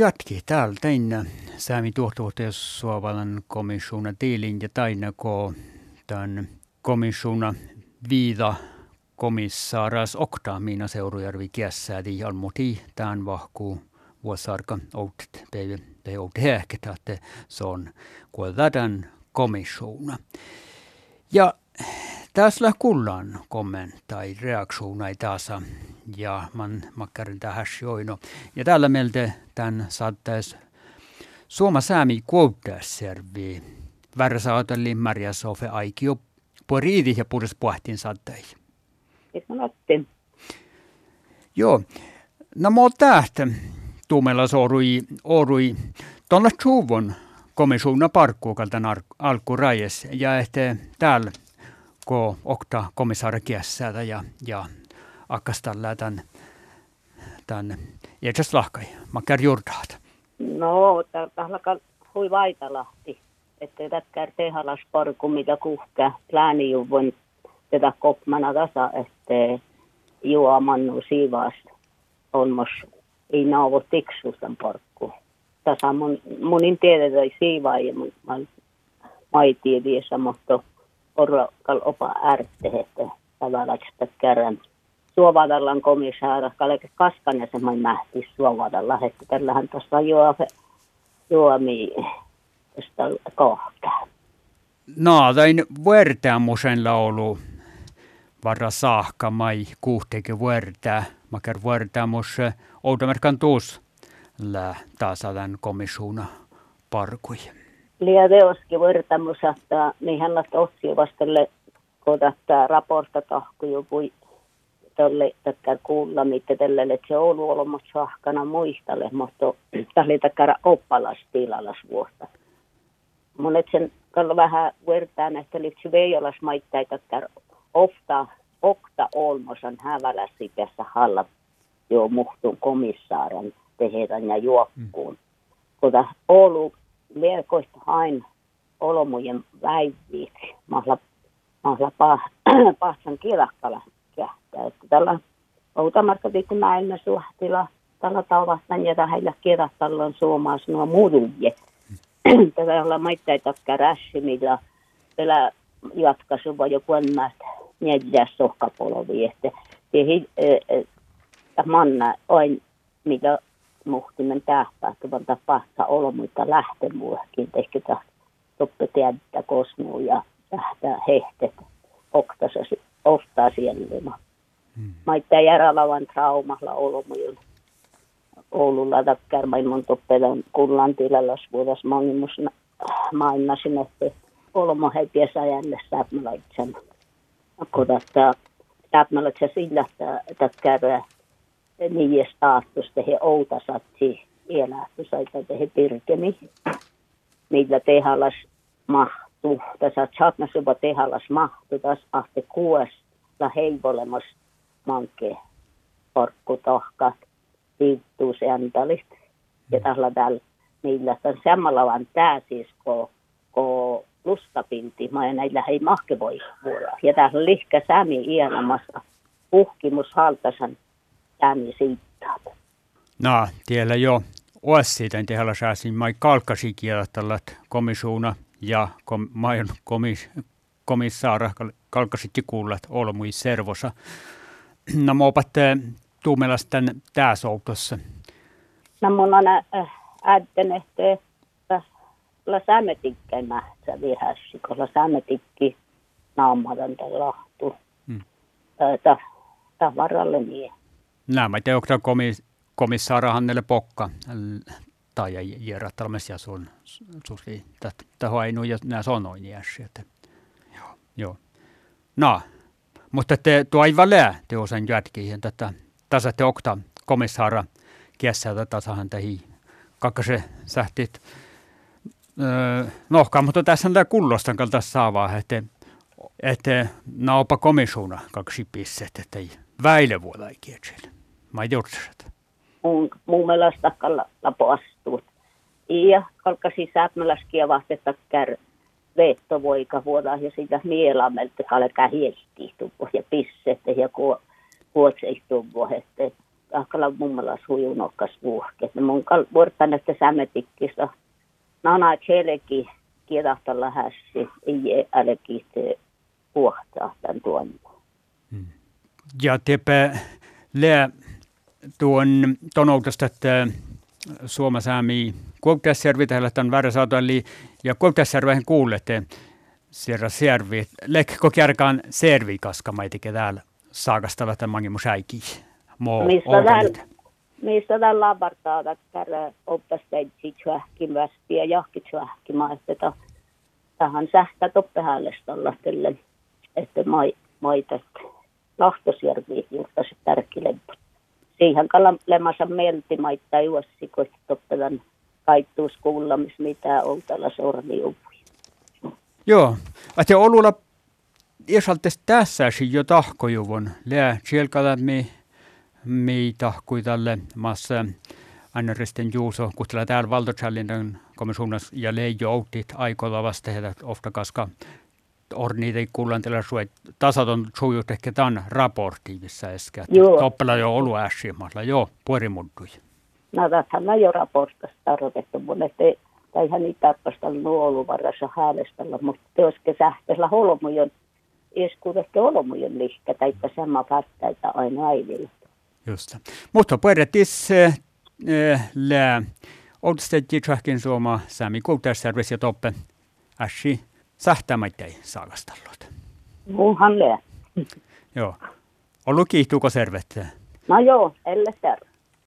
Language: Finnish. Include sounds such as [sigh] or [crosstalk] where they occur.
jatki täällä tänne Säämi tuotuoteussuovalan komissiona tiilin ja taina ko tämän komissiona viida komissaaras okta miina seurujärvi kiässäädi almuti tämän vahkuu vuosarka outet päivä päivä outet häkketä, että se on kuoltadan komissiona. Ja tässä kullan kommentai reaktiona taas ja man makkarin tähän joino. Ja täällä meiltä tämän saattaisi Suoma säämi kuottaservi värsaatali Maria Sofe Aikio poriidi ja puhdas puhtiin saattai. Joo. No mä tähtä tuumella sorui, orui tuolla Chuvon komissiona parkkuukalta alkurajes ja että täällä ko okta komissaari ja, ja akkastalla tämän, tämän Jeesus lahkai, makkar jurdaat. No, tällä hui vaitalahti, että tätkää tehalas parku, mitä kuhkää, pläänijuvun tätä kopmana tasa, että juomannu siivaas on mos ei naavo tiksuusan parkku. Tässä mun, munin tiedetä siivaa ja mun, ei tiedä, mutta orrakal opa ärtte, että tavallaan kerran Suovadallan komissaara Kaleke Kaskanen semmoinen mähti Suovadalla, että tällähän tuossa juo, juomi tästä kohtaa. No, tain vuortaamusen laulu varra saakka mai kuhteke vuortaa, makar vuortaamus oudamerkan tuus lä taas tämän komissiona parkui. Liä teoski vuortaamus, että niinhän otsi vastelle kodata raportta tahku joku tolle takkar kuulla, mitä tällä, että se on ollut sahkana muistalle, mutta [clears throat] tällä takkara oppalas tilalas vuosta. Monet sen kallo vähän vertaan, että lyhtsy veijolas maittai takkar ofta, okta olmosan häväläsi tässä halla jo muhtun komissaaren tehdään ja juokkuun. Mm. Kota Oulu liekoista hain olomujen väiviit, mahla, mahla pah, [clears throat] pahsan kilakkala kähtää. Että tällä outamarka tikku näin suhtila tällä tavasta ja tähän kirjastalla on suomaas nuo muruje. [clears throat] Tällä olla maitteita kärässi, millä tällä jatkaisu voi joku enmästä neljä sohkapolovi, että tehi manna on mitä muhtimen tähpäät, että pahta olmuita lähtemuakin, tehkä toppe tiedä kosmuu ja tähtää hehtet oktasasi ostaa siellä. Hmm. Maittaa järalavan traumalla olmuilla. Oululla takkar maailman toppelan kullan tilalla vuodas mangimus mainnasin, että olmo heti jälle säpmälaitsen. Kodasta säpmälaitsen sillä takkar niin staatus tehe outa satsi elähty saita tehe pirkemi. Millä tehalas mahtuu. Tässä chatnasuba tehalas mahtuu taas ahte kuues la heivolemas manke porkku tohkat viittuus äntälit. Ja tällä täällä niillä on samalla vaan tää siis ko, ko lustapinti, mä en näillä hei mahke voi vuoraa. Ja täällä lihkä sämi iänamassa uhkimus haltasan sämi siittaat. No, tiellä jo oasitan tehällä sääsin mai kalkkasi tällät komisuuna ja kom, mai komis, komissaara kalkkasitti kuullat olmui servosa. No mä opatte tuumelas tän tääs outossa. No mun on äänten, että la sämetikkän nähtsä vihässi, kun la sämetikki naamadan tai lahtu. Hmm. Tavaralle niin. Nämä te onko komis, komissaara Hannele Pokka tai ja sun susi tähän ainu ja nämä sanoin jäsi. Joo. Joo. No, mutta te tuo aivan lää te osan jätkiin tätä tässä te okta komissaara kiessä tätä sahan tehi kakkase sähtit öö, nohkaa, mutta tässä on tämä kullostan kalta saavaa, että että naupa komisuuna kaksi pisset, että ei väile vuoda ei kietsellä. Mä jutsaset. Mun, mun mielestä kalla lapo Ja kalkasi säätmäläskiä vahtetta kär veettovoika vuoda ja sitä mielamelta kalkaa hiesti ja pisset ja kuotseistuvua, että ahkala mummala sujunokkas vuohke. Ne mun kal vuortan, että sämetikkistä. Nana tseleki kiedahtalla hässi. Ei älki se puhtaa tämän tuon. Mm. Ja tepä lää tuon tonoutasta, että Suomasäämi Kuoktasjärvi täällä on väärä saatu, eli ja Kuoktasjärvehen kuulette siellä servi. Lekko servi kaska maitikin täällä saakastalla tämän säikin. Missä täällä, missä täällä lavartaa, että oppasteitsi tjähkimästi ja jahki tjähkimä, että tähän sähtä toppehäälestalla että mai, maita, Lahtosjärvi juurta se tärkeä siihen kalamassa melti maittaa juossi, kun toppelan kaittuuskuullamis, mitä on tällä sormiupuja. Joo, että olulla isaltes tässä jo tahkojuvon. Lää sielkalla me, me tahkui tälle maassa Anna-Resten Juuso, kun täällä valtochallinen komissionas ja leijo outit aikoilla vasta heitä ofta kaska tällä suet tasaton ehkä tämän raportiivissa äsken. Toppela jo ollut ässimalla, joo, puorimuntui. No tähän jo raportista tarkoitettu, mutta ettei niitä tarkastella ollut varassa häälestellä, mutta teoske sähköisellä holmujon, isku ehkä holmujon lihkä, tai sama vastaita aina äidillä. Just Mutta puhutettiin äh, eh, lää, tjahkin suoma sami kulttuursservice ja toppe äsi sähtämättä saakastallut. Muuhan joo. Ollut kiihtuuko servettä? No joo, elle serve.